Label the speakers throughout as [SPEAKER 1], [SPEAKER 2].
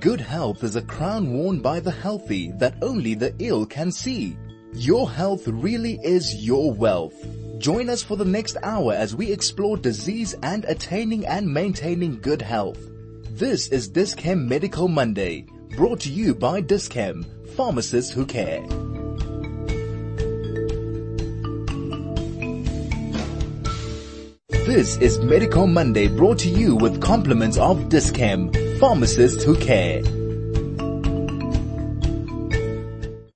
[SPEAKER 1] Good health is a crown worn by the healthy that only the ill can see. Your health really is your wealth. Join us for the next hour as we explore disease and attaining and maintaining good health. This is Dis-Chem Medical Monday, brought to you by Dis-Chem, pharmacists who care. This is Medical Monday brought to you with compliments of Dis-Chem, pharmacists who care.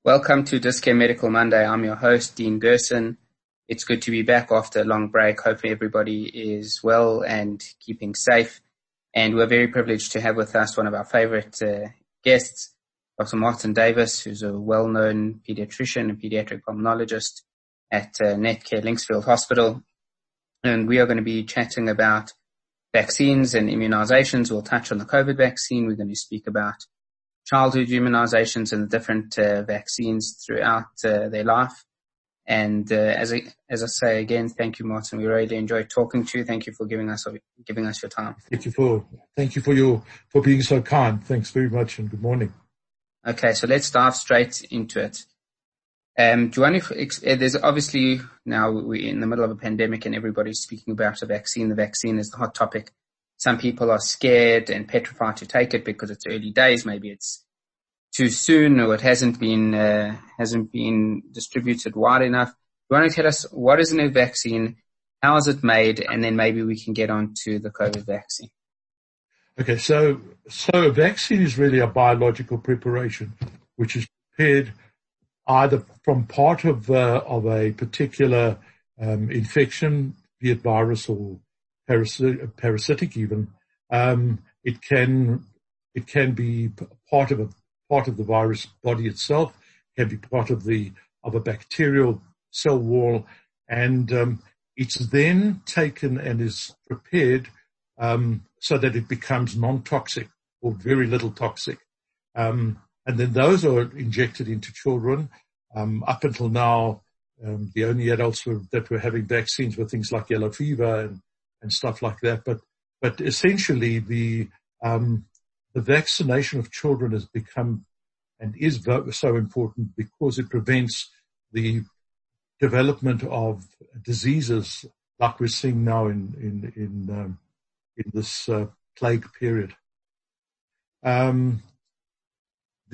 [SPEAKER 2] Welcome to Dis-Chem Medical Monday. I'm your host, Dean Gerson. It's good to be back after a long break. Hopefully everybody is well and keeping safe. And we're very privileged to have with us one of our favorite uh, guests, Dr. Martin Davis, who's a well-known pediatrician and pediatric pulmonologist at uh, Netcare Linksfield Hospital and we are going to be chatting about vaccines and immunizations. We'll touch on the COVID vaccine. We're going to speak about childhood immunizations and the different uh, vaccines throughout uh, their life. And uh, as I as I say again, thank you, Martin. We really enjoyed talking to you. Thank you for giving us giving us your time.
[SPEAKER 3] Thank you for thank you for your for being so kind. Thanks very much, and good morning.
[SPEAKER 2] Okay, so let's dive straight into it. Um, do you want to, uh, there's obviously now we're in the middle of a pandemic and everybody's speaking about a vaccine. The vaccine is the hot topic. Some people are scared and petrified to take it because it's early days. Maybe it's too soon or it hasn't been, uh, hasn't been distributed wide enough. Do you want to tell us what is a new vaccine? How is it made? And then maybe we can get on to the COVID vaccine.
[SPEAKER 3] Okay. So, so a vaccine is really a biological preparation, which is prepared either from part of uh, of a particular um, infection, be it virus or parasit- parasitic, even um, it can it can be part of a part of the virus body itself, can be part of the of a bacterial cell wall, and um, it's then taken and is prepared um, so that it becomes non-toxic or very little toxic. Um, and then those are injected into children. Um, up until now, um, the only adults were, that were having vaccines were things like yellow fever and, and stuff like that. But, but essentially the, um, the vaccination of children has become and is so important because it prevents the development of diseases like we're seeing now in, in, in, um, in this uh, plague period. Um,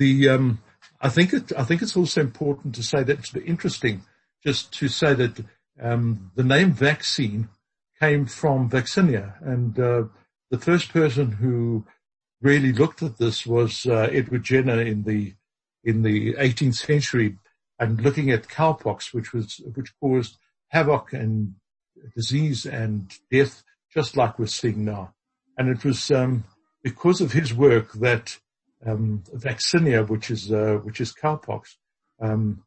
[SPEAKER 3] the, um, I think it, I think it's also important to say that it's interesting just to say that um, the name vaccine came from vaccinia, and uh, the first person who really looked at this was uh, Edward Jenner in the in the 18th century, and looking at cowpox, which was which caused havoc and disease and death, just like we're seeing now. And it was um, because of his work that um, vaccinia, which is uh, which is cowpox. Um,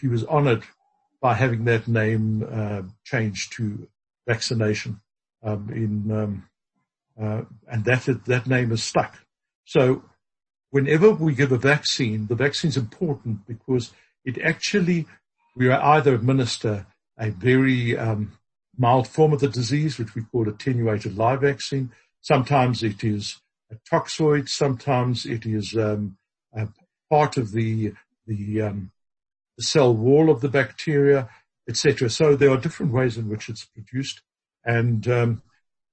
[SPEAKER 3] he was honoured by having that name uh, changed to vaccination. Um, in um, uh, and that that name is stuck. So whenever we give a vaccine, the vaccine is important because it actually we either administer a very um, mild form of the disease, which we call attenuated live vaccine. Sometimes it is toxoid. Sometimes it is um, part of the the, um, cell wall of the bacteria, etc. So there are different ways in which it's produced, and um,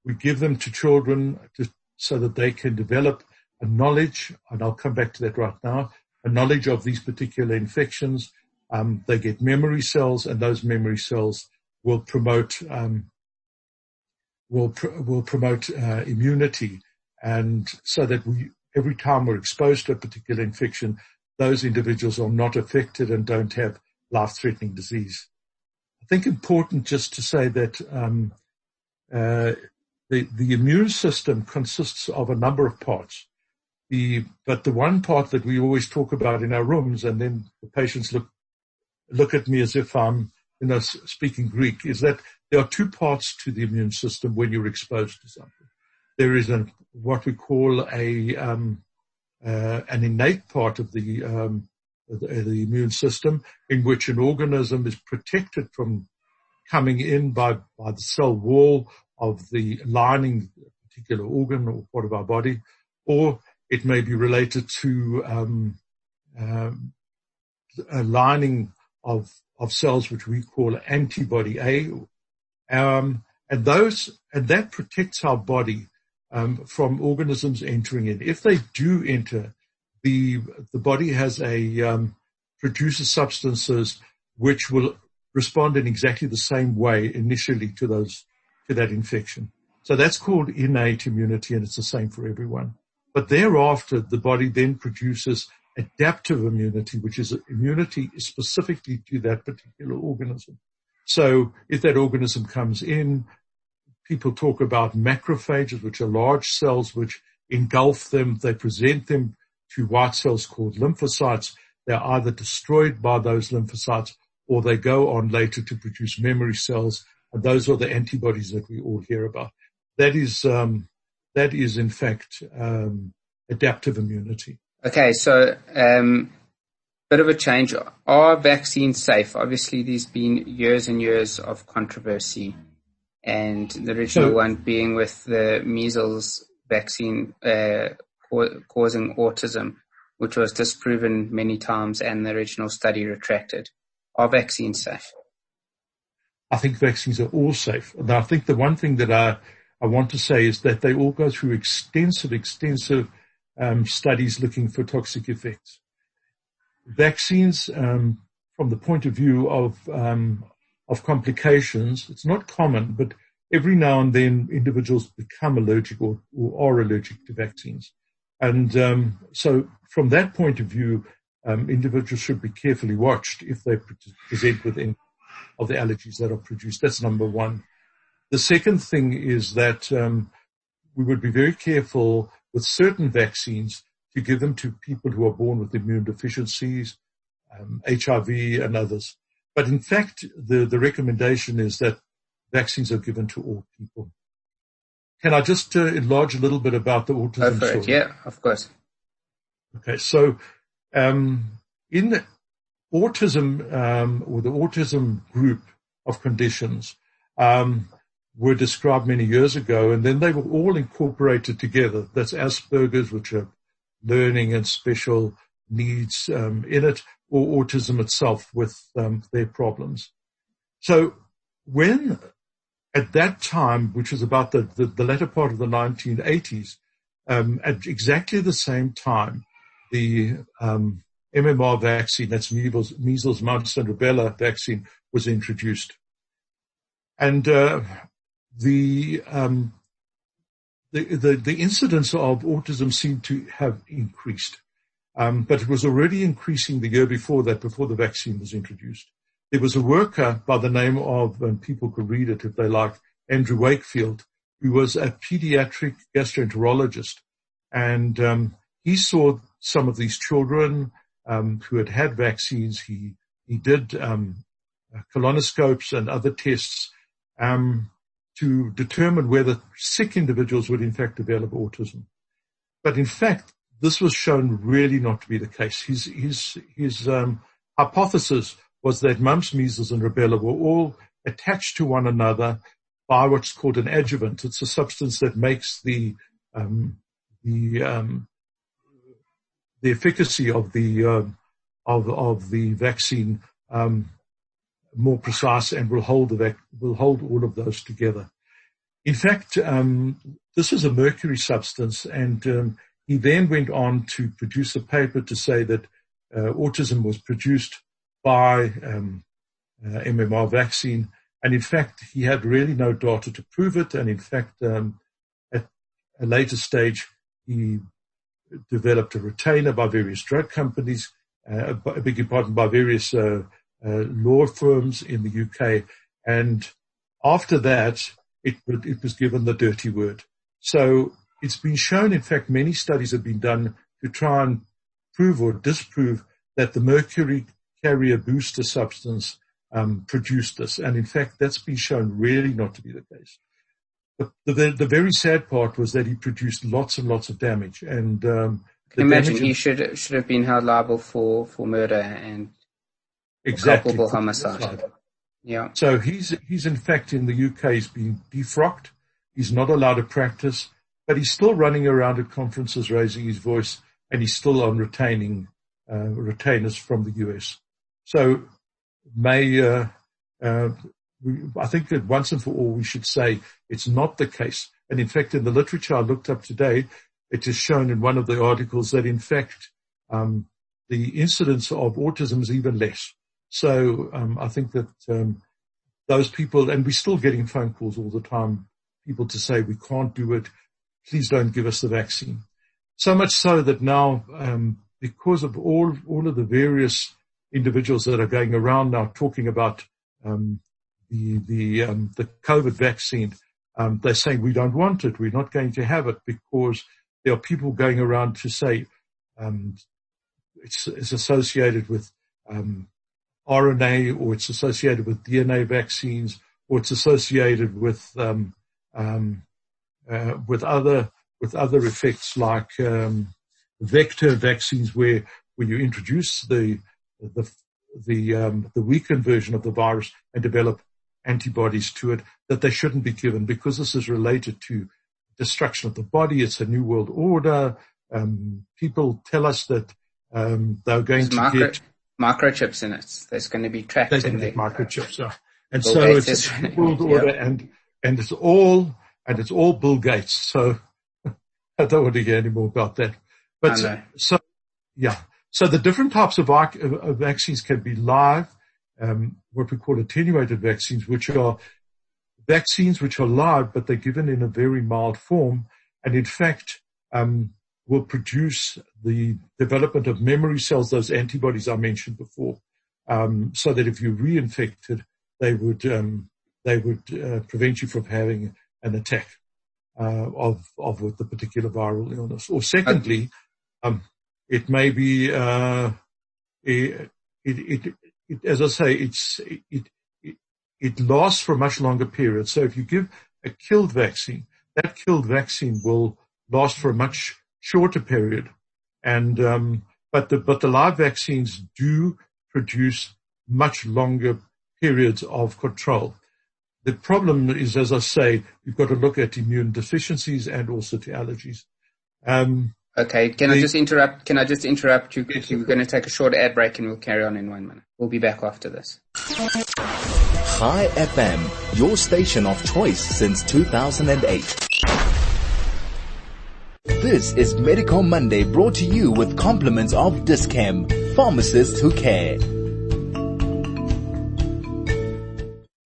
[SPEAKER 3] we give them to children to, so that they can develop a knowledge. And I'll come back to that right now. A knowledge of these particular infections. Um, they get memory cells, and those memory cells will promote um, will pr- will promote uh, immunity and so that we, every time we're exposed to a particular infection, those individuals are not affected and don't have life-threatening disease. I think important just to say that um, uh, the the immune system consists of a number of parts. The but the one part that we always talk about in our rooms, and then the patients look look at me as if I'm you know speaking Greek, is that there are two parts to the immune system when you're exposed to something there is a, what we call a, um, uh, an innate part of the, um, the, the, immune system in which an organism is protected from coming in by, by the cell wall of the lining particular organ or part of our body, or It may be related to um, um, a lining of of cells which we call antibody A, um, and those and that protects our body um, from organisms entering in. If they do enter, the the body has a um, produces substances which will respond in exactly the same way initially to those to that infection. So that's called innate immunity, and it's the same for everyone. But thereafter, the body then produces adaptive immunity, which is immunity specifically to that particular organism. So if that organism comes in, people talk about macrophages, which are large cells which engulf them. They present them to white cells called lymphocytes. They're either destroyed by those lymphocytes or they go on later to produce memory cells. And those are the antibodies that we all hear about. That is, um, that is in fact, um, adaptive immunity.
[SPEAKER 2] Okay. So, um, bit of a change. Are vaccines safe? Obviously there's been years and years of controversy and the original so, one being with the measles vaccine, uh, causing autism, which was disproven many times and the original study retracted. Are vaccines safe?
[SPEAKER 3] I think vaccines are all safe. And I think the one thing that I, I want to say is that they all go through extensive, extensive um, studies looking for toxic effects. Vaccines, um, from the point of view of um, of complications, it's not common, but every now and then individuals become allergic or, or are allergic to vaccines. And um, so from that point of view, um, individuals should be carefully watched if they present with any of the allergies that are produced. That's number one. The second thing is that um, we would be very careful with certain vaccines to give them to people who are born with immune deficiencies, HIV um, and others. But in fact, the, the recommendation is that vaccines are given to all people. Can I just uh, enlarge a little bit about the autism story?
[SPEAKER 2] Yeah, of course.
[SPEAKER 3] Okay, so um, in autism um, or the autism group of conditions um, were described many years ago, and then they were all incorporated together. That's Asperger's, which are learning and special needs um, in it, or autism itself with um, their problems. So when at that time, which was about the, the, the latter part of the 1980s, um, at exactly the same time, the um, MMR vaccine, that's measles, measles, mumps, and rubella vaccine, was introduced, and uh, the, um, the, the the incidence of autism seemed to have increased, um, but it was already increasing the year before that, before the vaccine was introduced. There was a worker by the name of, and people could read it if they like, Andrew Wakefield, who was a pediatric gastroenterologist. And um, he saw some of these children um, who had had vaccines. He, he did um, colonoscopes and other tests um, to determine whether sick individuals would in fact develop autism. But in fact, this was shown really not to be the case. His, his, his um, hypothesis was that mumps, measles, and rubella were all attached to one another by what's called an adjuvant. It's a substance that makes the um, the um, the efficacy of the uh, of of the vaccine um, more precise and will hold the vac- will hold all of those together. In fact, um, this is a mercury substance, and um, he then went on to produce a paper to say that uh, autism was produced by um, uh, MMR vaccine. And in fact, he had really no data to prove it. And in fact, um, at a later stage, he developed a retainer by various drug companies, uh, I beg pardon, by various uh, uh, law firms in the UK. And after that, it, it was given the dirty word. So it's been shown, in fact, many studies have been done to try and prove or disprove that the mercury carrier booster substance um, produced this. And in fact, that's been shown really not to be the case. The, the, the very sad part was that he produced lots and lots of damage. And um,
[SPEAKER 2] imagine he should should have been held liable for, for murder and exactly culpable homicide. homicide. Yeah.
[SPEAKER 3] So he's he's in fact in the UK. He's been defrocked. He's not allowed to practice. But he's still running around at conferences raising his voice and he's still on retaining, uh, retainers from the US. So may, uh, uh, we, I think that once and for all we should say it's not the case. And in fact, in the literature I looked up today, it is shown in one of the articles that in fact, um, the incidence of autism is even less. So um, I think that um, those people, and we're still getting phone calls all the time, people to say we can't do it. Please don't give us the vaccine. So much so that now, um, because of all all of the various individuals that are going around now talking about um, the the um, the COVID vaccine, um, they're saying we don't want it. We're not going to have it because there are people going around to say um, it's, it's, associated with um, RNA or it's associated with DNA vaccines or it's associated with um, um, uh, with other with other effects like um, vector vaccines where when you introduce the the the um, the weakened version of the virus and develop antibodies to it that they shouldn't be given because this is related to destruction of the body. It's a new world order. Um, people tell us that um, they're going There's to micro, get
[SPEAKER 2] microchips in it. There's going to be tracked
[SPEAKER 3] in the microchips. Yeah. And so it's a new world order, yeah. and and it's all and it's all Bill Gates. So I don't want to hear any more about that. But so yeah, so the different types of, of vaccines can be live, um, what we call attenuated vaccines, which are vaccines which are live, but they're given in a very mild form, and in fact um, will produce the development of memory cells, those antibodies I mentioned before, um, so that if you're reinfected, they would um, they would uh, prevent you from having an attack uh, of of the particular viral illness. Or secondly, um, it may be uh, it, it, it, as I say, it's it, it lasts for a much longer period. So if you give a killed vaccine, that killed vaccine will last for a much shorter period. And, um, but the, but the live vaccines do produce much longer periods of control. The problem is, as I say, you've got to look at immune deficiencies and also to allergies. Um,
[SPEAKER 2] okay. Can the, I just interrupt? Can I just interrupt you quickly? We're going to take a short ad break and we'll carry on in one minute. We'll be back after this.
[SPEAKER 1] Hi FM, your station of choice since 2008. This is Medical Monday brought to you with compliments of Dis-Chem, pharmacists who care.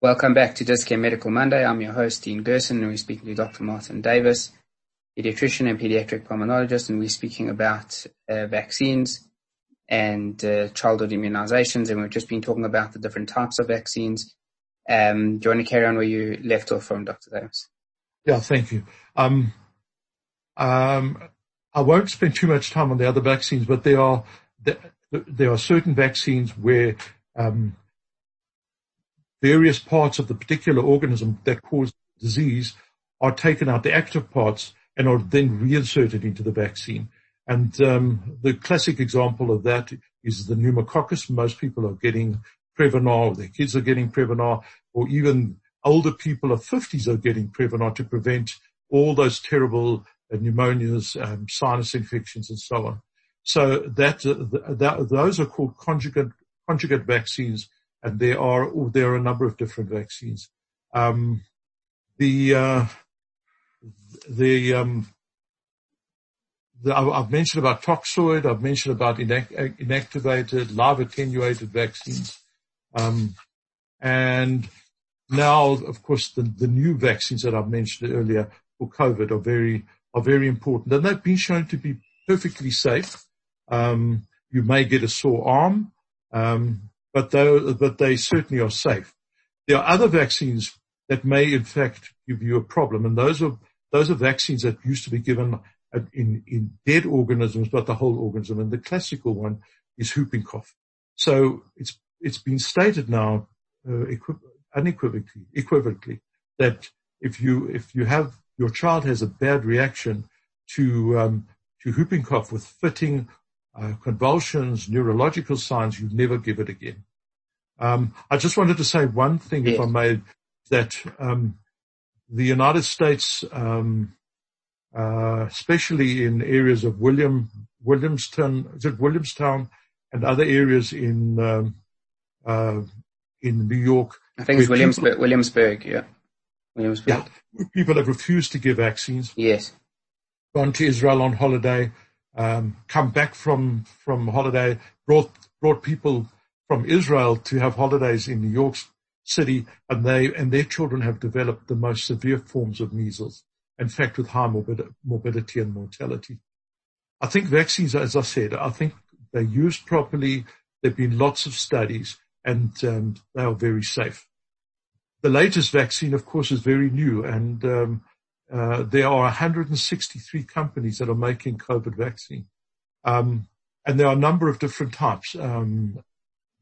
[SPEAKER 2] Welcome back to Dis-Chem Medical Monday. I'm your host, Dean Gerson, and we're speaking to Dr. Martin Davis, pediatrician and pediatric pulmonologist, and we're speaking about uh, vaccines and uh, childhood immunizations, and we've just been talking about the different types of vaccines um, do you want to carry on where you left off from, Dr. Davis?
[SPEAKER 3] Yeah, thank you. Um, um, I won't spend too much time on the other vaccines, but there are there are certain vaccines where um, various parts of the particular organism that cause disease are taken out, the active parts, and are then reinserted into the vaccine. And um, the classic example of that is the pneumococcus. Most people are getting Prevnar, their kids are getting Prevnar, or even older people of 50s are getting Prevnar to prevent all those terrible uh, pneumonias, um, sinus infections, and so on. So that, uh, that, those are called conjugate conjugate vaccines, and there are there are a number of different vaccines. Um, the uh, the um, I've mentioned about toxoid. I've mentioned about inactivated, live attenuated vaccines. Um, and now, of course, the, the new vaccines that I've mentioned earlier for COVID are very, are very important and they've been shown to be perfectly safe. Um, you may get a sore arm, um, but they, but they certainly are safe. There are other vaccines that may in fact give you a problem and those are, those are vaccines that used to be given in, in dead organisms, but the whole organism. And the classical one is whooping cough. So it's it's been stated now uh, unequivocally, equivocally that if you if you have your child has a bad reaction to um, to whooping cough with fitting, uh, convulsions, neurological signs—you'd never give it again. Um, I just wanted to say one thing, yes. if I may, that um, the United States um, uh, especially in areas of William, Williamstown, is it Williamstown and other areas in, um, uh, in New York.
[SPEAKER 2] I think it's Williamsburg, people, Williamsburg, yeah.
[SPEAKER 3] Williamsburg. Yeah, people have refused to give vaccines.
[SPEAKER 2] Yes.
[SPEAKER 3] Gone to Israel on holiday, um, come back from, from holiday, brought, brought people from Israel to have holidays in New York City and they, and their children have developed the most severe forms of measles. In fact, with high morbidity and mortality. I think vaccines, as I said, I think they're used properly. There've been lots of studies and um, they are very safe. The latest vaccine, of course, is very new and um, uh, there are 163 companies that are making COVID vaccine. Um, and there are a number of different types. Um,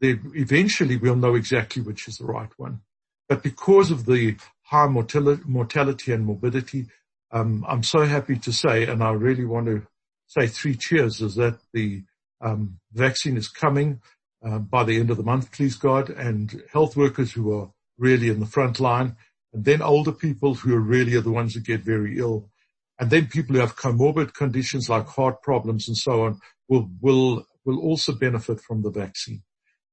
[SPEAKER 3] eventually we'll know exactly which is the right one. But because of the high mortality, mortality and morbidity, um, I'm so happy to say, and I really want to say three cheers, is that the um, vaccine is coming uh, by the end of the month, please God, and health workers who are really in the front line, and then older people who are really are the ones who get very ill, and then people who have comorbid conditions like heart problems and so on will will will also benefit from the vaccine.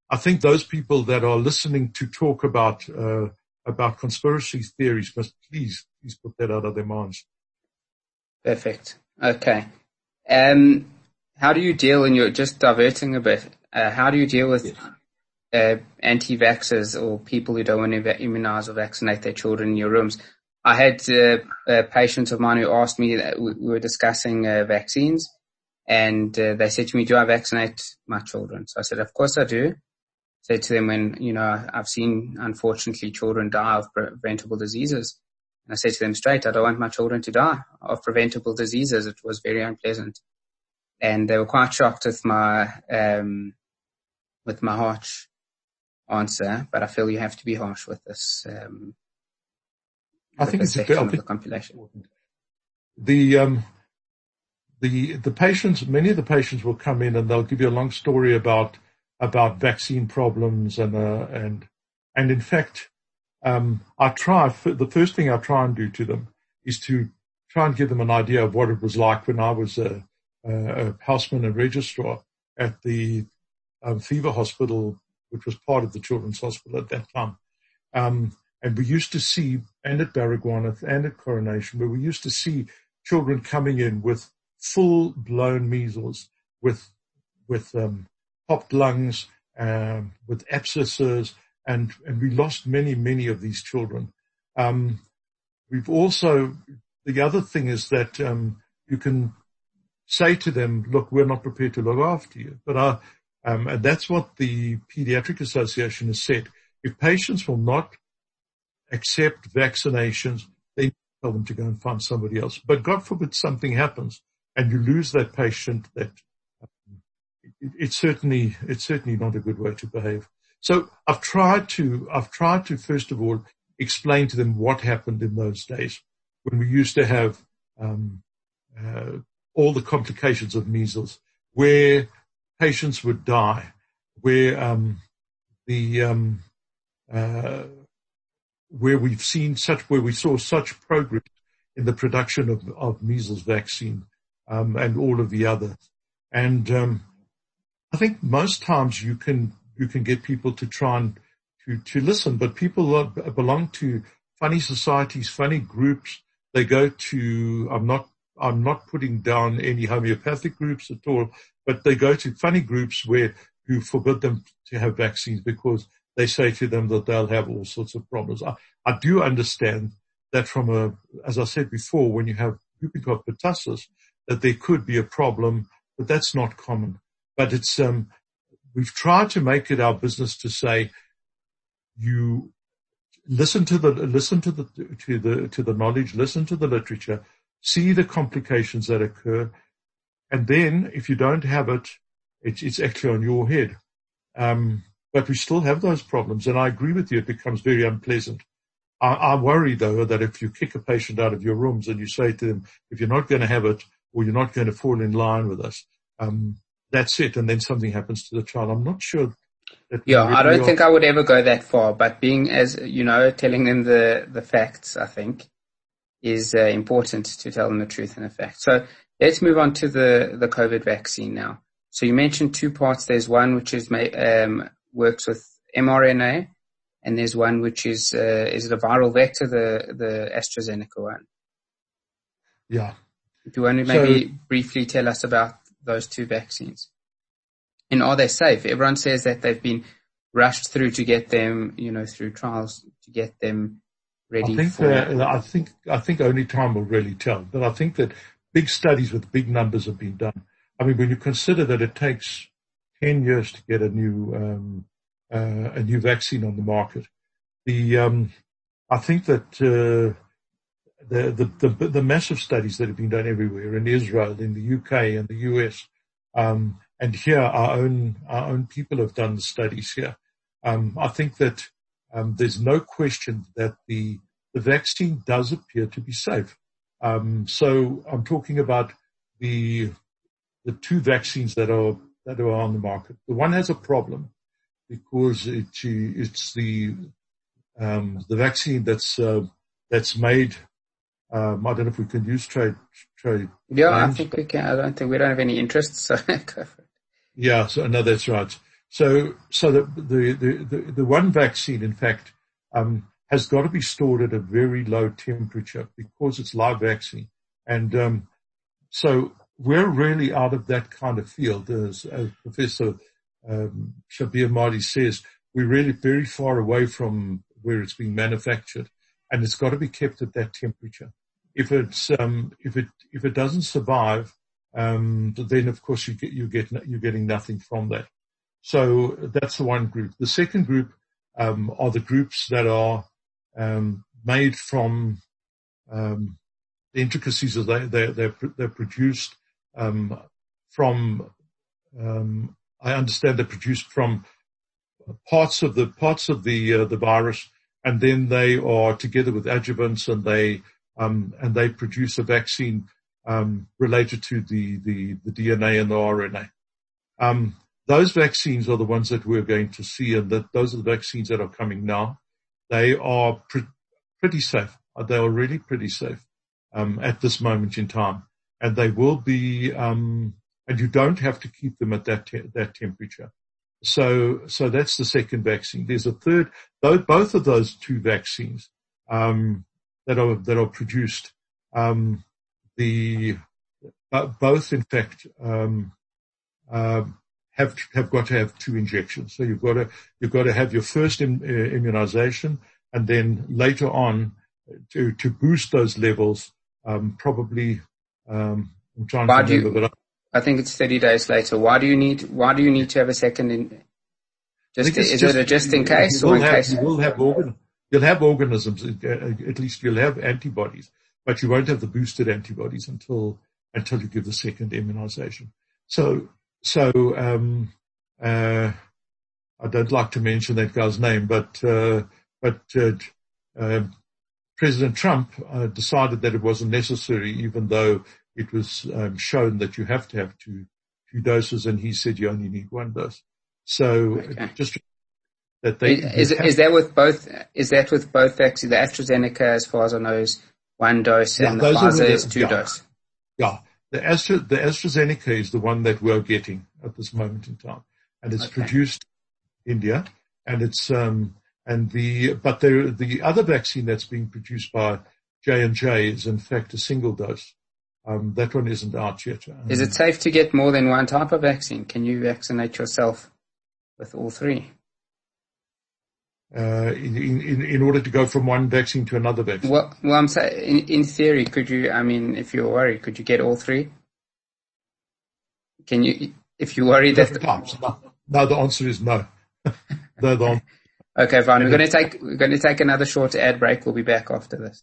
[SPEAKER 3] I think those people that are listening to talk about uh, about conspiracy theories must please please put that out of their minds.
[SPEAKER 2] Perfect. Okay. Um, how do you deal, and you're just diverting a bit, uh, how do you deal with uh, anti-vaxxers or people who don't want to immunize or vaccinate their children in your rooms? I had uh, patients of mine who asked me that we, we were discussing uh, vaccines and uh, they said to me, do I vaccinate my children? So I said, of course I do. Said to them when, you know, I've seen unfortunately children die of preventable diseases. And I said to them straight, I don't want my children to die of preventable diseases. It was very unpleasant and they were quite shocked with my um, with my harsh answer. But I feel you have to be harsh with this. Um,
[SPEAKER 3] I think it's a bit
[SPEAKER 2] of the compilation.
[SPEAKER 3] The um, the the patients, many of the patients will come in and they'll give you a long story about about vaccine problems and uh, and and in fact, um, I try the first thing I try and do to them is to try and give them an idea of what it was like when I was a, uh, houseman and registrar at the um, fever hospital, which was part of the children's hospital at that time. Um, and we used to see, and at Baragwanath and at Coronation, where we used to see children coming in with full blown measles, with, with, um, popped lungs, um, with abscesses, and, and we lost many, many of these children. Um, we've also, the other thing is that, um, you can say to them, look, we're not prepared to look after you. But uh, um, and that's what the Pediatric Association has said. If patients will not accept vaccinations, they tell them to go and find somebody else. But God forbid something happens and you lose that patient, that um, it, it's certainly it's certainly not a good way to behave. So I've tried to I've tried to first of all explain to them what happened in those days when we used to have um, uh, all the complications of measles, where patients would die, where um, the um, uh, where we've seen such where we saw such progress in the production of, of measles vaccine um, and all of the other. And um, I think most times you can you can get people to try and to to listen, but people are, belong to funny societies, funny groups. They go to I'm not I'm not putting down any homeopathic groups at all, but they go to funny groups where who forbid them to have vaccines because they say to them that they'll have all sorts of problems. I, I do understand that from a, as I said before, when you have whooping cough pertussis, that there could be a problem, but that's not common. But it's, um, we've tried to make it our business to say, you listen to the, listen to the, to the, to the knowledge, listen to the literature, see the complications that occur, and then if you don't have it, it's, it's actually on your head. Um, but we still have those problems, and I agree with you. It becomes very unpleasant. I, I worry though that if you kick a patient out of your rooms and you say to them, if you're not going to have it or you're not going to fall in line with us, um, that's it. And then something happens to the child. I'm not sure.
[SPEAKER 2] yeah, really I don't are. think I would ever go that far, but being as, you know, telling them the, the facts, I think, is uh, important to tell them the truth and the fact. So let's move on to the, the COVID vaccine now. So you mentioned two parts. There's one which is um, works with mRNA, and there's one which is uh, is it a viral vector, the the AstraZeneca one.
[SPEAKER 3] Yeah.
[SPEAKER 2] Do you want to maybe so, briefly tell us about those two vaccines? And are they safe? Everyone says that they've been rushed through to get them, you know, through trials to get them ready
[SPEAKER 3] I think,
[SPEAKER 2] for.
[SPEAKER 3] I think I think only time will really tell. But I think that big studies with big numbers have been done. I mean, when you consider that it takes ten years to get a new um, uh, a new vaccine on the market, the um, I think that uh, the, the, the the massive studies that have been done everywhere in Israel, in the UK, and the US, um, and here our own our own people have done the studies here. Um, I think that um, there's no question that the the vaccine does appear to be safe. Um, so I'm talking about the the two vaccines that are that are on the market. The one has a problem because it, it's the um, the vaccine that's uh, that's made. Um, I don't know if we can use trade trade.
[SPEAKER 2] Yeah, names. I think we can. I don't think we don't have any interest. So
[SPEAKER 3] Yeah, so no, that's right. So, so the, the, the, the, one vaccine, in fact, um, has got to be stored at a very low temperature because it's live vaccine. And, um, so we're really out of that kind of field. As, as Professor, um, Shabir Madhi says, we're really very far away from where it's being manufactured and it's got to be kept at that temperature. If it's, um, if it, if it doesn't survive, um, then of course you get, you get, you're getting nothing from that. So that's the one group. The second group um, are the groups that are um, made from um, the intricacies of they they they're, they're produced um, from. Um, I understand they're produced from parts of the parts of the uh, the virus, and then they are together with adjuvants, and they um, and they produce a vaccine related to the, the the DNA and the RNA. Um, those vaccines are the ones that we're going to see and that those are the vaccines that are coming now. They are pre- pretty safe. They are really pretty safe, um, at this moment in time. And they will be, um, and you don't have to keep them at that, te- that temperature. So, so that's the second vaccine. There's a third, both of those two vaccines, um, that are, that are produced, um, the, uh, both in fact, um, um, have have got to have two injections. So you've got to you've got to have your first uh, immunization, and then later on to to boost those levels. Um, probably um, I'm trying why to remember,
[SPEAKER 2] you, I think it's 30 days later. Why do you need Why do you need to have a second? In, just is just, it a just in case or in
[SPEAKER 3] have,
[SPEAKER 2] case?
[SPEAKER 3] You will have organ, You'll have organisms. At least you'll have antibodies, but you won't have the boosted antibodies until until you give the second immunization. So so um, uh, I don't like to mention that guy's name, but uh, but uh, um, President Trump uh, decided that it wasn't necessary, even though it was um, shown that you have to have two two doses, and he said you only need one dose. So okay. just
[SPEAKER 2] that they is, is, is that with both is that with both vaccines? The AstraZeneca, as far as I know, is one dose, yeah, and the Pfizer is two
[SPEAKER 3] yeah.
[SPEAKER 2] dose.
[SPEAKER 3] Yeah, the Astra, the AstraZeneca is the one that we're getting at this moment in time, and it's okay. produced in India, and it's um, and the but the the other vaccine that's being produced by J and J is in fact a single dose. Um, that one isn't out yet. Um,
[SPEAKER 2] is it safe to get more than one type of vaccine? Can you vaccinate yourself with all three?
[SPEAKER 3] Uh, in, in, in order to go from one vaccine to another vaccine?
[SPEAKER 2] Well, well, I'm saying, in, in theory, could you, I mean, if you're worried, could you get all three? Can you, if you worry that... The,
[SPEAKER 3] no. no, the answer is no. no the
[SPEAKER 2] okay, fine. We're going to take, we're going to take another short ad break. We'll be back after this.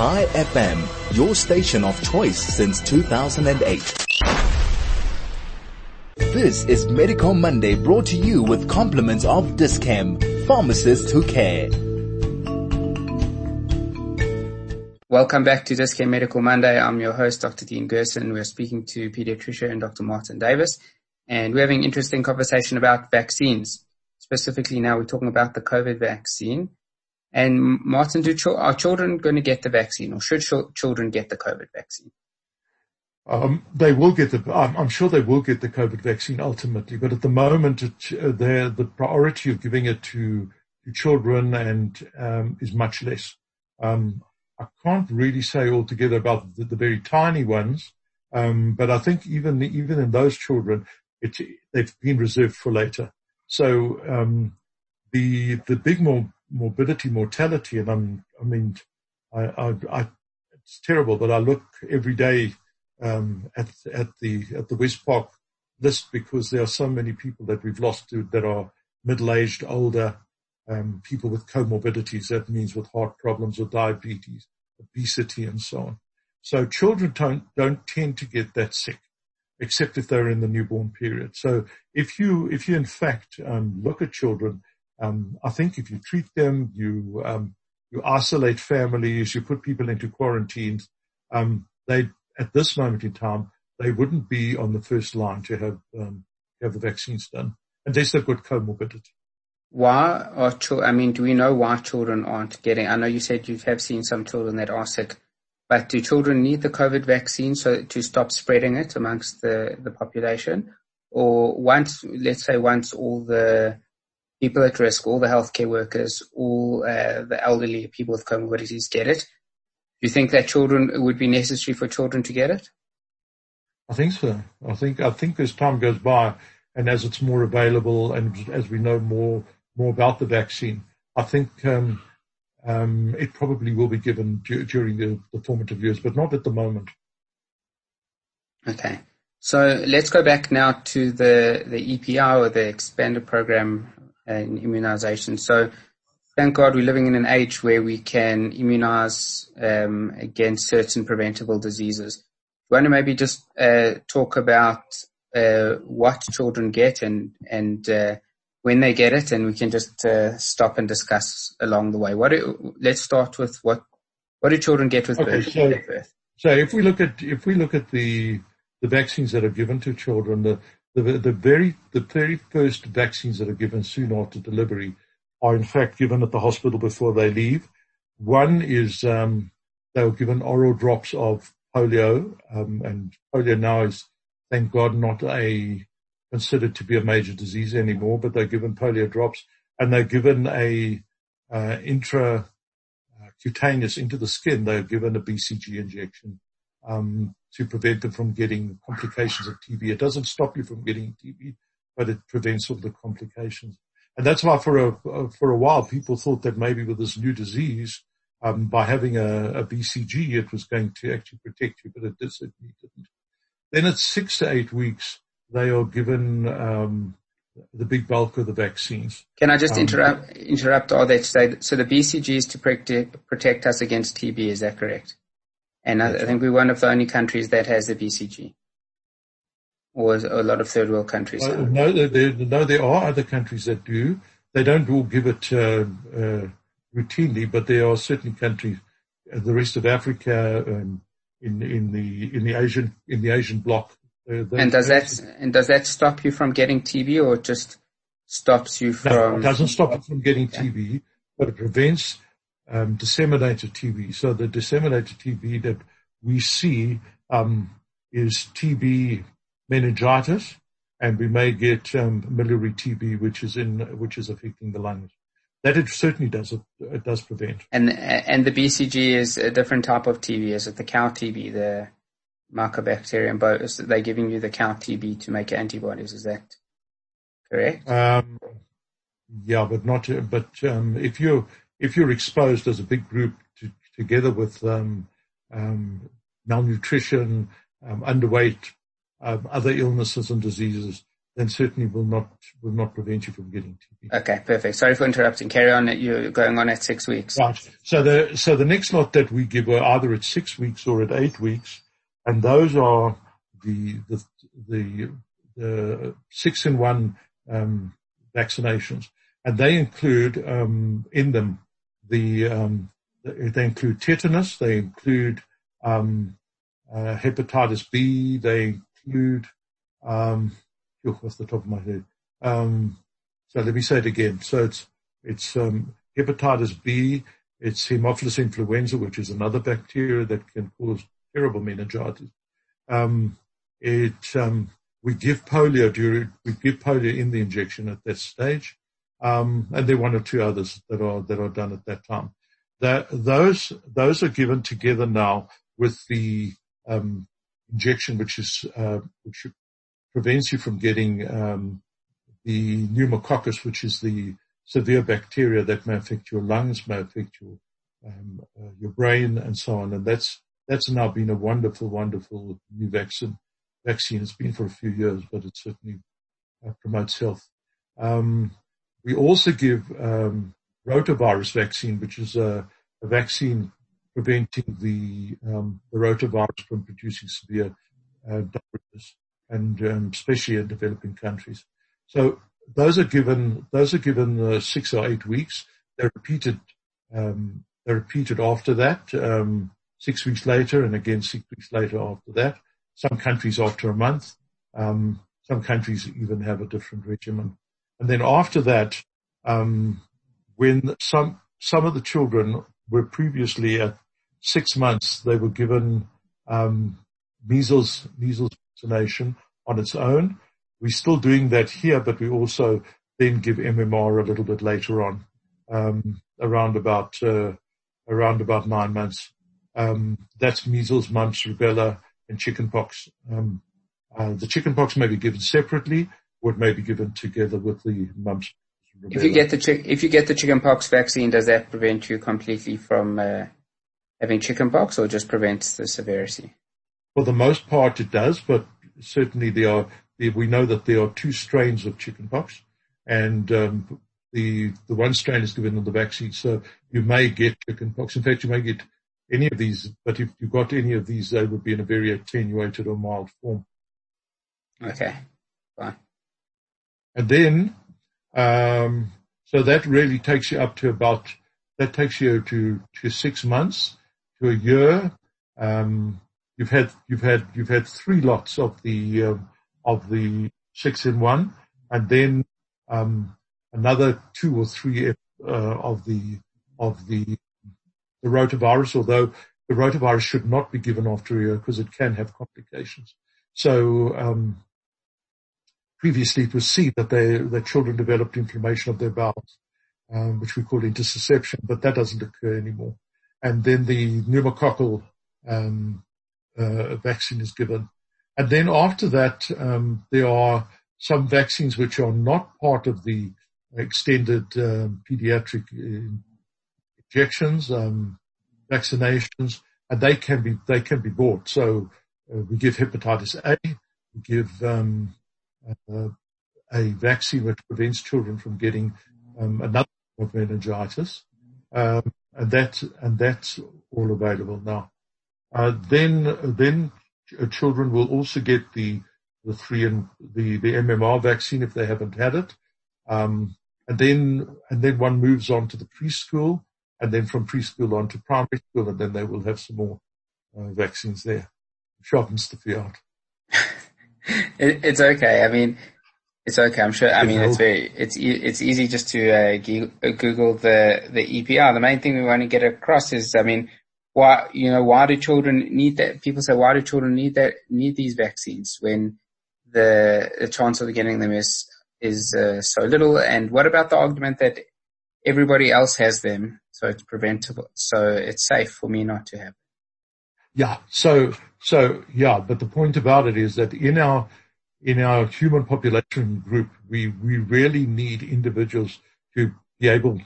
[SPEAKER 1] Hi FM, your station of choice since 2008. This is Medical Monday brought to you with compliments of Dis-Chem, pharmacists who care.
[SPEAKER 2] Welcome back to Dis-Chem Medical Monday. I'm your host, Dr. Dean Gerson. We're speaking to pediatrician Dr. Martin Davis, and we're having an interesting conversation about vaccines. Specifically now we're talking about the COVID vaccine. And Martin, do are children going to get the vaccine, or should children get the COVID vaccine?
[SPEAKER 3] Um, they will get the. I'm, I'm, sure they will get the COVID vaccine ultimately, but at the moment, it, uh, the priority of giving it to, to children and um, is much less. Um, I can't really say altogether about the, the very tiny ones, um, but I think even even in those children, it, they've been reserved for later. So um, the the big more morbidity, mortality, and I'm, I mean, I, I, I, it's terrible, but I look every day um, at at the at the West Park list because there are so many people that we've lost to, that are middle aged, older, um, people with comorbidities. That means with heart problems or diabetes, obesity, and so on. So children don't don't tend to get that sick except if they're in the newborn period. So if you, if you in fact um, look at children, um, I think if you treat them, you, um, you isolate families, you put people into quarantines, um, they, at this moment in time, they wouldn't be on the first line to have, um, have the vaccines done unless they've got comorbidity.
[SPEAKER 2] Why are children, I mean, do we know why children aren't getting, I know you said you have seen some children that are sick but do children need the COVID vaccine so to stop spreading it amongst the, the population? Or once, let's say once all the people at risk, all the healthcare workers, all uh, the elderly, people with comorbidities get it, you think that children, it would be necessary for children to get it?
[SPEAKER 3] I think so. I think, I think as time goes by and as it's more available and as we know more, more about the vaccine, I think, um, um, it probably will be given d- during the, the, formative years, but not at the moment.
[SPEAKER 2] Okay. So let's go back now to the, the EPI or the expanded program in immunization. So thank God we're living in an age where we can immunize um, against certain preventable diseases. Do you want to maybe just uh, talk about uh, what children get and and uh, when they get it, and we can just uh, stop and discuss along the way. What do, let's start with what what do children get with okay, birth,
[SPEAKER 3] so, birth? So if we look at if we look at the the vaccines that are given to children, the the, the very the very first vaccines that are given soon after delivery are in fact given at the hospital before they leave. One is um, they were given oral drops of polio, um, and polio now is thank God not a considered to be a major disease anymore, but they're given polio drops and they're given a uh, cutaneous into the skin. They're given a BCG injection um, to prevent them from getting complications of TB. It doesn't stop you from getting TB, but it prevents all the complications. And that's why for a for a while people thought that maybe with this new disease, um, by having a, a, BCG, it was going to actually protect you, but it certainly didn't. Then at six to eight weeks, they are given um, the big bulk of the vaccines.
[SPEAKER 2] Can I just um, interrupt interrupt all that? So, so the BCG is to protect, protect us against TB. Is that correct? And I, I, think we're one of the only countries that has the BCG, or a lot of third world countries.
[SPEAKER 3] Uh, no, there, no, there are other countries that do. They don't all give it uh, uh, routinely, but there are certain countries, uh, the rest of Africa, um, in in the in the Asian in the Asian bloc
[SPEAKER 2] and does that and does that stop you from getting TB or just stops you from? No,
[SPEAKER 3] it doesn't stop you from getting TB, but it prevents um, disseminated TB. So the disseminated TB that we see um, is TB meningitis, and we may get um, miliary TB, which is in which is affecting the lungs. That it certainly does it, it does prevent.
[SPEAKER 2] And and the BCG is a different type of TB. Is it the cow TB? The Mycobacterium bovis, they're giving you the cow TB to make antibodies. Is that correct?
[SPEAKER 3] Um, yeah, but not. But um, if you if you're exposed as a big group to, together with um, um malnutrition, um, underweight, um, other illnesses and diseases, then certainly will not will not prevent you from getting TB.
[SPEAKER 2] Okay, perfect. Sorry for interrupting. Carry on. You're going on at six weeks.
[SPEAKER 3] Right. So the so the next lot that we give are either at six weeks or at eight weeks and those are the the the, the six in one um, vaccinations, and they include um, in them the um, they include tetanus, they include um, uh, hepatitis B, they include um, off the top of my head. Um, so let me say it again. So it's it's um, hepatitis B, it's Haemophilus influenza, which is another bacteria that can cause terrible meningitis. Um, it, um, we give polio during, we give polio in the injection at that stage. Um, and there are one or two others that are, that are done at that time. That, those, those are given together now with the, um, injection, which is, uh, which prevents you from getting, um, the pneumococcus, which is the severe bacteria that may affect your lungs, may affect your, um, uh, your brain and so on. And that's, that's now been a wonderful, wonderful new vaccine. Vaccine. It's been for a few years, but it certainly uh, promotes health. Um, we also give um, rotavirus vaccine, which is a, a vaccine preventing the um, the rotavirus from producing severe uh, and um, especially in developing countries. So those are given those are given uh, six or eight weeks. They're repeated um, they're repeated after that. Um, six weeks later and again six weeks later after that. Some countries after a month. Um, some countries even have a different regimen. And then after that, um, when some, some of the children were previously at six months, they were given, um, measles, measles vaccination on its own. We're still doing that here, but we also then give MMR a little bit later on, um, around about, uh, around about nine months. Um, that's measles, mumps, rubella, and chickenpox. Um, uh, the chickenpox may be given separately, or it may be given together with the mumps.
[SPEAKER 2] Rubella. If you get the chi- if you get the chickenpox vaccine, does that prevent you completely from uh, having chickenpox, or just prevents the severity?
[SPEAKER 3] For the most part, it does, but certainly there are. We know that there are two strains of chickenpox, and um, the the one strain is given in the vaccine, so you may get chickenpox. In fact, you may get any of these, but if you got any of these, they would be in a very attenuated or mild form.
[SPEAKER 2] Okay, fine.
[SPEAKER 3] And then, um, so that really takes you up to about, that takes you to, to six months to a year. Um, you've had, you've had, you've had three lots of the, um, of the six in one and then, um, another two or three, uh, of the, of the the rotavirus, although the rotavirus should not be given after a year because it can have complications. So um, previously it was seen that they, that children developed inflammation of their bowels, um, which we call intussusception, but that doesn't occur anymore. And then the pneumococcal um, uh, vaccine is given. And then after that, um, there are some vaccines which are not part of the extended um, pediatric uh, injections, um, vaccinations, and they can be they can be bought. So uh, we give hepatitis A, we give um, uh, a vaccine which prevents children from getting um, another of meningitis, um, and that and that's all available now. Uh, then then children will also get the the three and the the MMR vaccine if they haven't had it. Um, and then and then one moves on to the preschool and then from preschool on to primary school, and then they will have some more uh, vaccines there. Sharpens the field.
[SPEAKER 2] it, it's okay. I mean, it's okay. I'm sure. I mean, it's very, it's, it's easy just to uh, Google the, the EPR. The main thing we want to get across is, I mean, why, you know, why do children need that? People say, why do children need that, need these vaccines when the, the chance of getting them is, is uh, so little? And what about the argument that everybody else has them, so it's preventable. So it's safe for me not to have.
[SPEAKER 3] Yeah. So, so yeah, but the point about it is that in our, in our human population group, we, we really need individuals to be able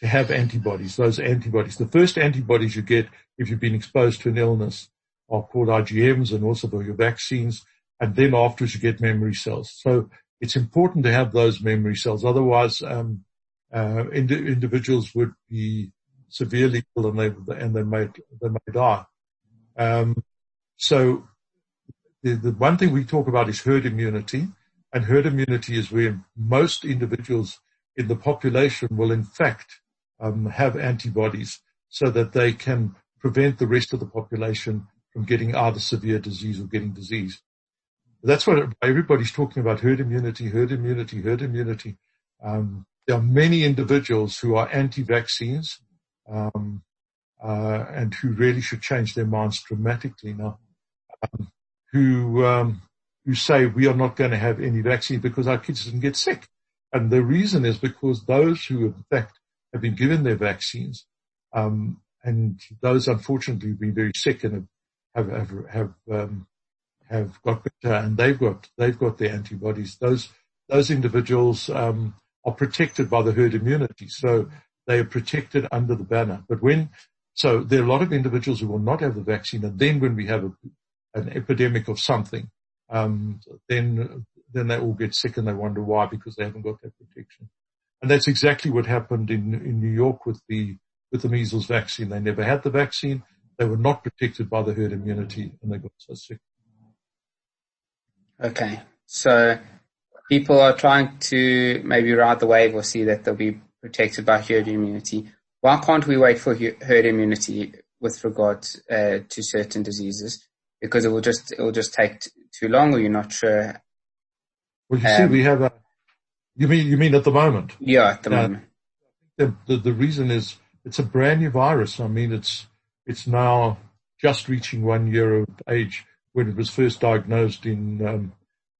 [SPEAKER 3] to have antibodies, those antibodies. The first antibodies you get if you've been exposed to an illness are called IgMs and also your vaccines. And then afterwards you get memory cells. So it's important to have those memory cells. Otherwise, um, uh, ind- individuals would be severely ill and they, and they may, they may die. Um, so the, the one thing we talk about is herd immunity and herd immunity is where most individuals in the population will in fact um, have antibodies so that they can prevent the rest of the population from getting either severe disease or getting disease. That's what everybody's talking about, herd immunity, herd immunity, herd immunity. Um, there are many individuals who are anti-vaccines, um, uh, and who really should change their minds dramatically now, um, who, um, who say we are not going to have any vaccine because our kids didn't get sick. And the reason is because those who in fact have been given their vaccines, um, and those unfortunately have been very sick and have, have, have, have um, have got better and they've got they've got their antibodies. Those those individuals um, are protected by the herd immunity, so they are protected under the banner. But when so there are a lot of individuals who will not have the vaccine, and then when we have a, an epidemic of something, um, then then they all get sick and they wonder why because they haven't got that protection. And that's exactly what happened in in New York with the with the measles vaccine. They never had the vaccine. They were not protected by the herd immunity, and they got so sick.
[SPEAKER 2] Okay. So people are trying to maybe ride the wave or see that they'll be protected by herd immunity. Why can't we wait for herd immunity with regard uh, to certain diseases? Because it will just it will just take t- too long, or you're not sure.
[SPEAKER 3] Well, you um, see, we have a. You mean you mean at the moment?
[SPEAKER 2] Yeah, at the uh, moment.
[SPEAKER 3] The, the the reason is it's a brand new virus. I mean, it's it's now just reaching one year of age when it was first diagnosed in um,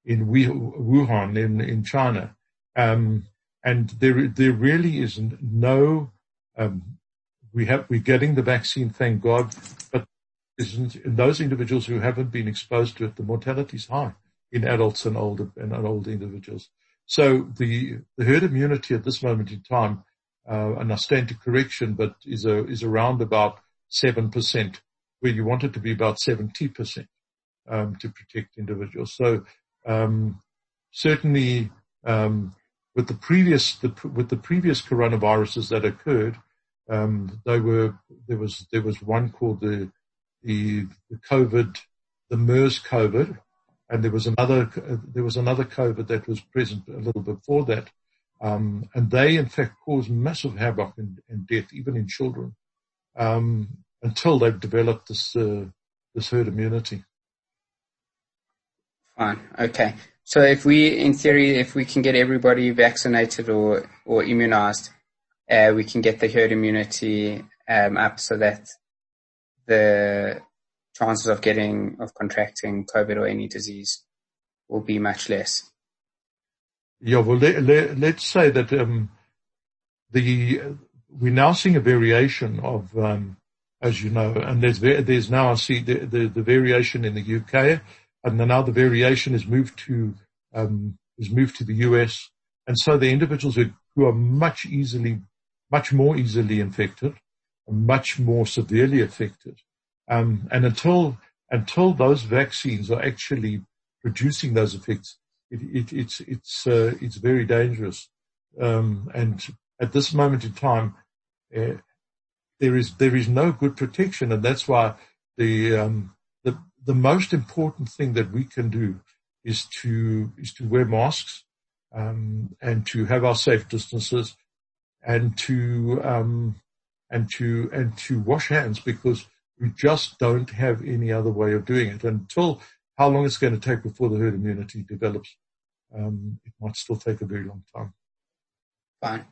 [SPEAKER 3] in Wuhan in in China, um, and there there really is no. Um, we have we're getting the vaccine, thank God, but isn't in those individuals who haven't been exposed to it, the mortality is high in adults and older and older individuals. So the the herd immunity at this moment in time, uh, and I stand to correction, but is a is around about seven percent, where you want it to be about seventy percent um, to protect individuals. So um, certainly um, with the previous the, with the previous coronaviruses that occurred, um, they were there was there was one called the the, the COVID the MERS COVID, and there was another there was another COVID that was present a little before that. Um, and they in fact cause massive havoc and, and death, even in children, um, until they've developed this uh, this herd immunity.
[SPEAKER 2] Fine. Okay. So if we, in theory, if we can get everybody vaccinated or, or immunized, uh, we can get the herd immunity um, up so that the chances of getting, of contracting COVID or any disease will be much less.
[SPEAKER 3] Yeah, well, let, us let, say that um, the we're now seeing a variation of, um, as you know, and there's there's now I see the, the, the variation in the UK and now the variation is moved to um, is moved to the US, and so the individuals who, who are much easily, much more easily infected, much more severely affected, um, and until until those vaccines are actually producing those effects, it, it, it's it's uh, it's very dangerous, um, and at this moment in time. Uh, there is there is no good protection, and that's why the um, the the most important thing that we can do is to is to wear masks um, and to have our safe distances and to um, and to and to wash hands because we just don't have any other way of doing it until how long it's going to take before the herd immunity develops. Um, it might still take a very long time.
[SPEAKER 2] Fine.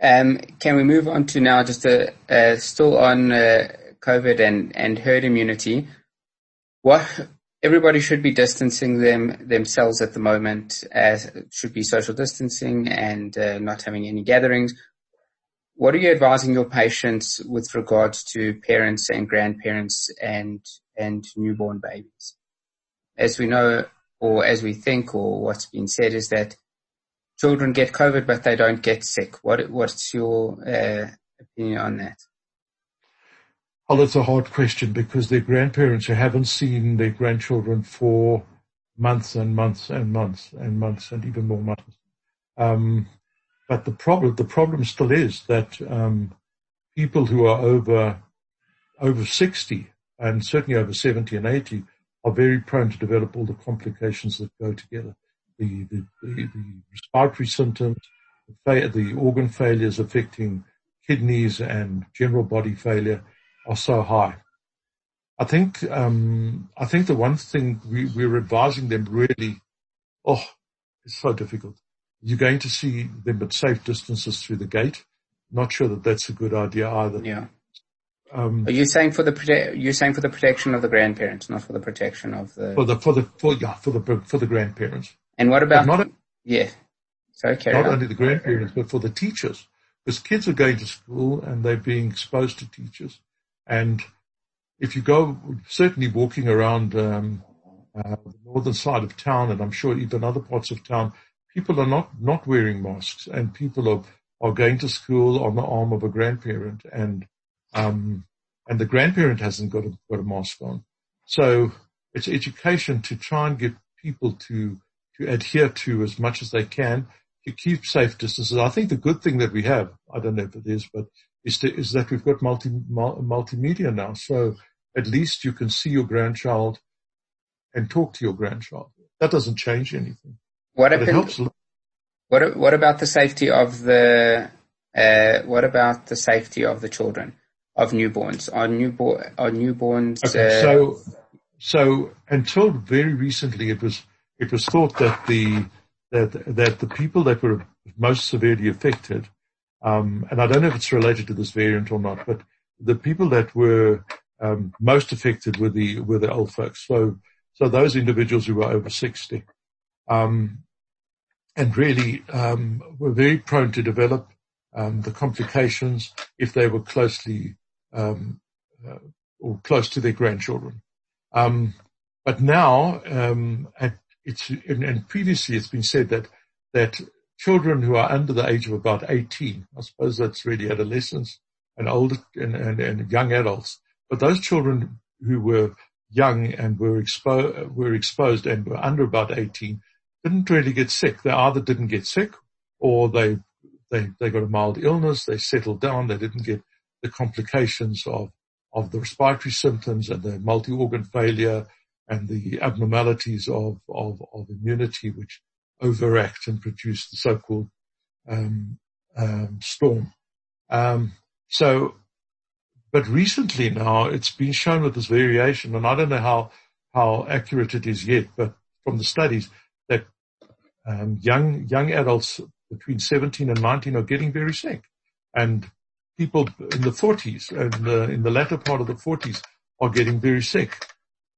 [SPEAKER 2] Um, can we move on to now just a, uh, still on uh, COVID and, and herd immunity? what everybody should be distancing them themselves at the moment should be social distancing and uh, not having any gatherings. What are you advising your patients with regards to parents and grandparents and and newborn babies? As we know, or as we think, or what's been said is that children get COVID, but they don't get sick. What what's your uh, opinion on that?
[SPEAKER 3] Well, it's a hard question because their grandparents who haven't seen their grandchildren for months and months and months and months and even more months. Um, but the problem, the problem still is that um, people who are over over 60 and certainly over 70 and 80 are very prone to develop all the complications that go together. The, the, the, the respiratory symptoms, the, the organ failures affecting kidneys and general body failure, are so high. I think um, I think the one thing we, we're advising them really, oh, it's so difficult. You're going to see them at safe distances through the gate. Not sure that that's a good idea either.
[SPEAKER 2] Yeah. Um, Are you saying for the prote- you're saying for the protection of the grandparents, not for the protection of the
[SPEAKER 3] for the for the for yeah for the for the grandparents.
[SPEAKER 2] And what about not a, yeah?
[SPEAKER 3] Sorry, not on. only the grandparents, but for the teachers, because kids are going to school and they're being exposed to teachers. And if you go, certainly walking around um, uh, the northern side of town, and I'm sure even other parts of town, people are not not wearing masks, and people are are going to school on the arm of a grandparent, and um, and the grandparent hasn't got a, got a mask on. So it's education to try and get people to to adhere to as much as they can to keep safe distances. I think the good thing that we have, I don't know if it is, but is, to, is that we've got multi, multimedia now. So at least you can see your grandchild and talk to your grandchild. That doesn't change anything.
[SPEAKER 2] What, about, what, what about the safety of the, uh, what about the safety of the children, of newborns? Are newborn, are newborns,
[SPEAKER 3] okay, uh, so, so until very recently it was, it was thought that the, that, that the people that were most severely affected, um, and I don't know if it's related to this variant or not, but the people that were um, most affected were the were the old folks. So so those individuals who were over sixty, um, and really um, were very prone to develop um, the complications if they were closely um, uh, or close to their grandchildren. but now, at it's, and, and previously it's been said that, that children who are under the age of about 18, I suppose that's really adolescents and older and, and, and young adults, but those children who were young and were were exposed and were under about 18 didn't really get sick. They either didn't get sick or they, they, they got a mild illness. They settled down. They didn't get the complications of, of the respiratory symptoms and the multi-organ failure and the abnormalities of, of, of immunity which overact and produce the so-called um, um, storm. Um, so, but recently now it's been shown with this variation, and I don't know how how accurate it is yet, but from the studies um, young young adults between 17 and 19 are getting very sick, and people in the 40s and uh, in the latter part of the 40s are getting very sick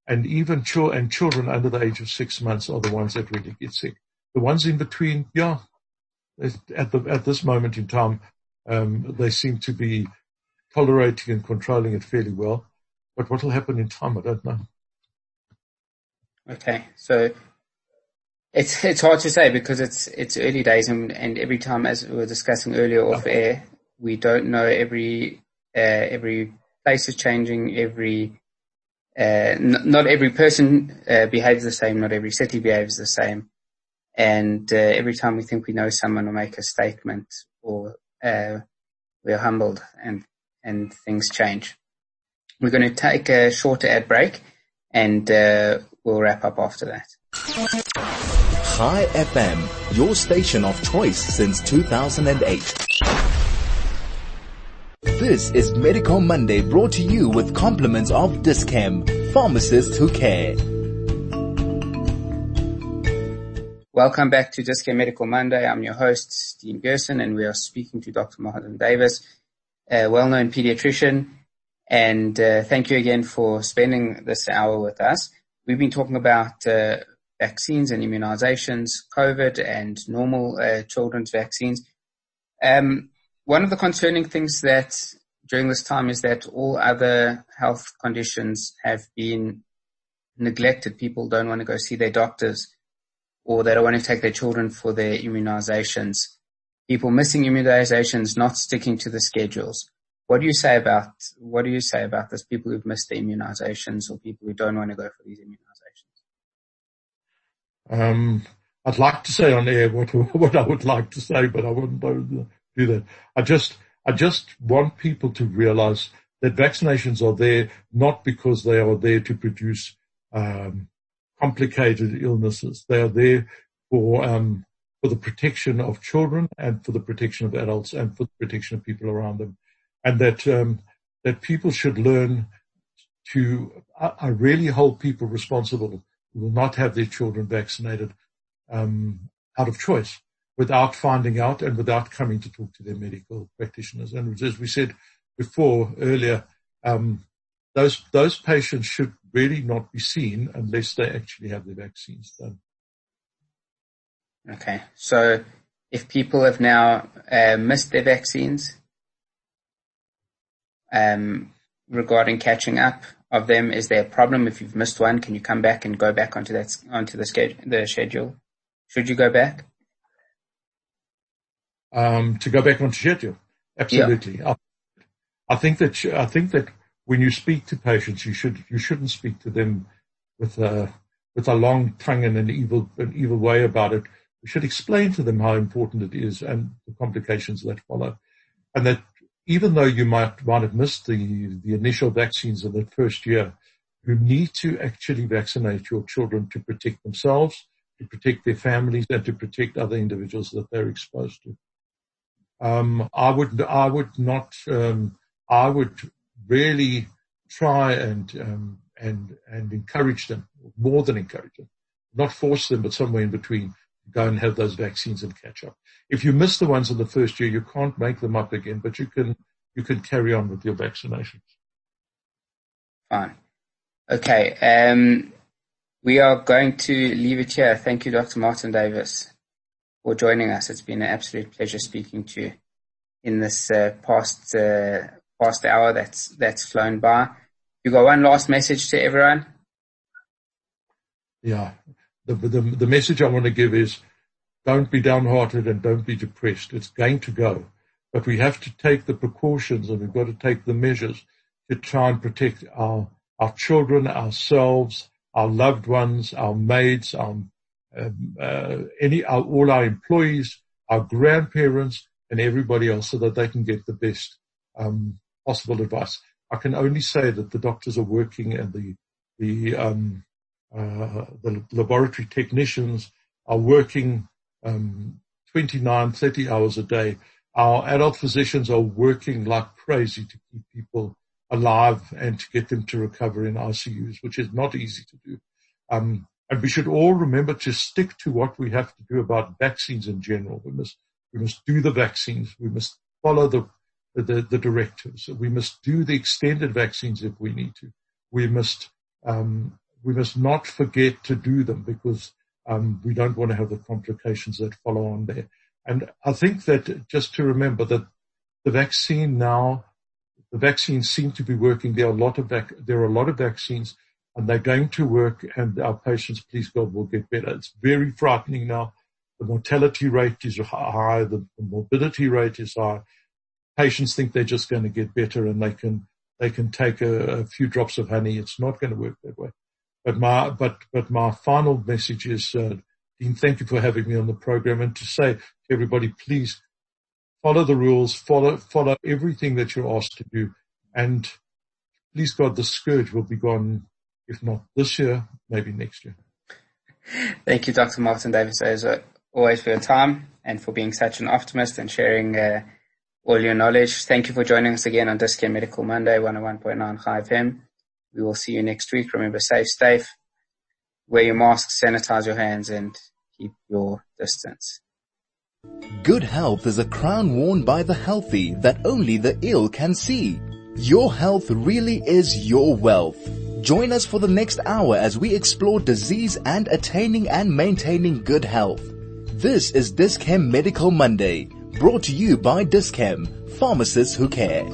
[SPEAKER 3] and even children and children under the age of six months are the ones that really get sick. The ones in between, yeah, at the at this moment in time, um, they seem to be tolerating and controlling it fairly well. But what will happen in time, I don't know.
[SPEAKER 2] Okay, so it's it's hard to say because it's it's early days, and, and every time, as we were discussing earlier off air, we don't know every uh, every place is changing, every uh, n- not every person uh, behaves the same, not every city behaves the same. And uh, every time we think we know someone or make a statement or uh, we're humbled and, and things change. We're going to take a shorter ad break and uh, we'll wrap up after that.
[SPEAKER 1] Chai FM, your station of choice since 2008. This is Medical Monday brought to you with compliments of Dis-Chem, pharmacists who care.
[SPEAKER 2] Welcome back to Dis-Chem Medical Monday. I'm your host, Dean Gerson, and we are speaking to Dr. Martin Davis, a well-known pediatrician. And uh, thank you again for spending this hour with us. We've been talking about uh, vaccines and immunizations, COVID and normal uh, children's vaccines. Um, one of the concerning things that during this time is that all other health conditions have been neglected. People don't want to go see their doctors or they don't want to take their children for their immunizations. People missing immunizations, not sticking to the schedules. What do you say about, what do you say about this? People who've missed the immunizations or people who don't want to go for these immunizations?
[SPEAKER 3] Um, I'd like to say on air what, what I would like to say, but I wouldn't do that. I just, I just want people to realize that vaccinations are there not because they are there to produce um, complicated illnesses. They are there for um, for the protection of children and for the protection of adults and for the protection of people around them, and that um, that people should learn to. I, I, really hold people responsible will not have their children vaccinated um, out of choice without finding out and without coming to talk to their medical practitioners. And as we said before earlier, um, those those patients should really not be seen unless they actually have their vaccines done.
[SPEAKER 2] Okay, so if people have now uh, missed their vaccines, um, regarding catching up of them, is there a problem if you've missed one? Can you come back and go back onto that onto the schedule? The schedule? Should you go back?
[SPEAKER 3] Um, to go back onto schedule, absolutely. Yeah. I, I think that I think that when you speak to patients, you should you shouldn't speak to them with a with a long tongue and an evil an evil way about it. We should explain to them how important it is and the complications that follow, and that even though you might might have missed the the initial vaccines in the first year, you need to actually vaccinate your children to protect themselves, to protect their families, and to protect other individuals that they're exposed to. Um, I would I would not um, I would really try and um, and and encourage them more than encourage them, not force them, but somewhere in between. Go and have those vaccines and catch up. If you miss the ones in the first year, you can't make them up again, but you can you can carry on with your vaccinations.
[SPEAKER 2] Fine. Okay. Um, we are going to leave it here. Thank you, Dr. Martin Davis, for joining us. It's been an absolute pleasure speaking to you in this uh, past uh, past hour that's that's flown by. You got one last message to everyone?
[SPEAKER 3] Yeah. The, the, the message I want to give is don't be downhearted and don't be depressed. It's going to go. But we have to take the precautions and we've got to take the measures to try and protect our, our children, ourselves, our loved ones, our maids, our, um, uh, any, our, all our employees, our grandparents, and everybody else so that they can get the best um, possible advice. I can only say that the doctors are working and the the um, uh, the laboratory technicians are working um, 29, 30 hours a day. Our adult physicians are working like crazy to keep people alive and to get them to recover in ICUs, which is not easy to do. Um, and we should all remember to stick to what we have to do about vaccines in general. We must we must do the vaccines. We must follow the the, the directives. We must do the extended vaccines if we need to. We must um, we must not forget to do them because um, we don't want to have the complications that follow on there. And I think that just to remember that the vaccine now, the vaccines seem to be working. There are a lot of vac- there are a lot of vaccines, and they're going to work. And our patients, please God, will get better. It's very frightening now. The mortality rate is high. The, morbidity rate is high patients think they're just going to get better and they can they can take a, a, few drops of honey. It's not going to work that way. But my but but my final message is, uh, Dean, thank you for having me on the program and to say to everybody, please follow the rules, follow follow everything that you're asked to do, and please God, the scourge will be gone. If not this year, maybe next year.
[SPEAKER 2] Thank you, Dr. Martin Davis, as always for your time and for being such an optimist and sharing. Uh, all your knowledge. Thank you for joining us again on Dischem Medical Monday, 101.9 Chai FM. We will see you next week. Remember, safe, safe, wear your mask, sanitize your hands, and keep your distance.
[SPEAKER 1] Good health is a crown worn by the healthy that only the ill can see. Your health really is your wealth. Join us for the next hour as we explore disease and attaining and maintaining good health. This is Dischem Medical Monday Brought to you by Dis-Chem, pharmacists who care.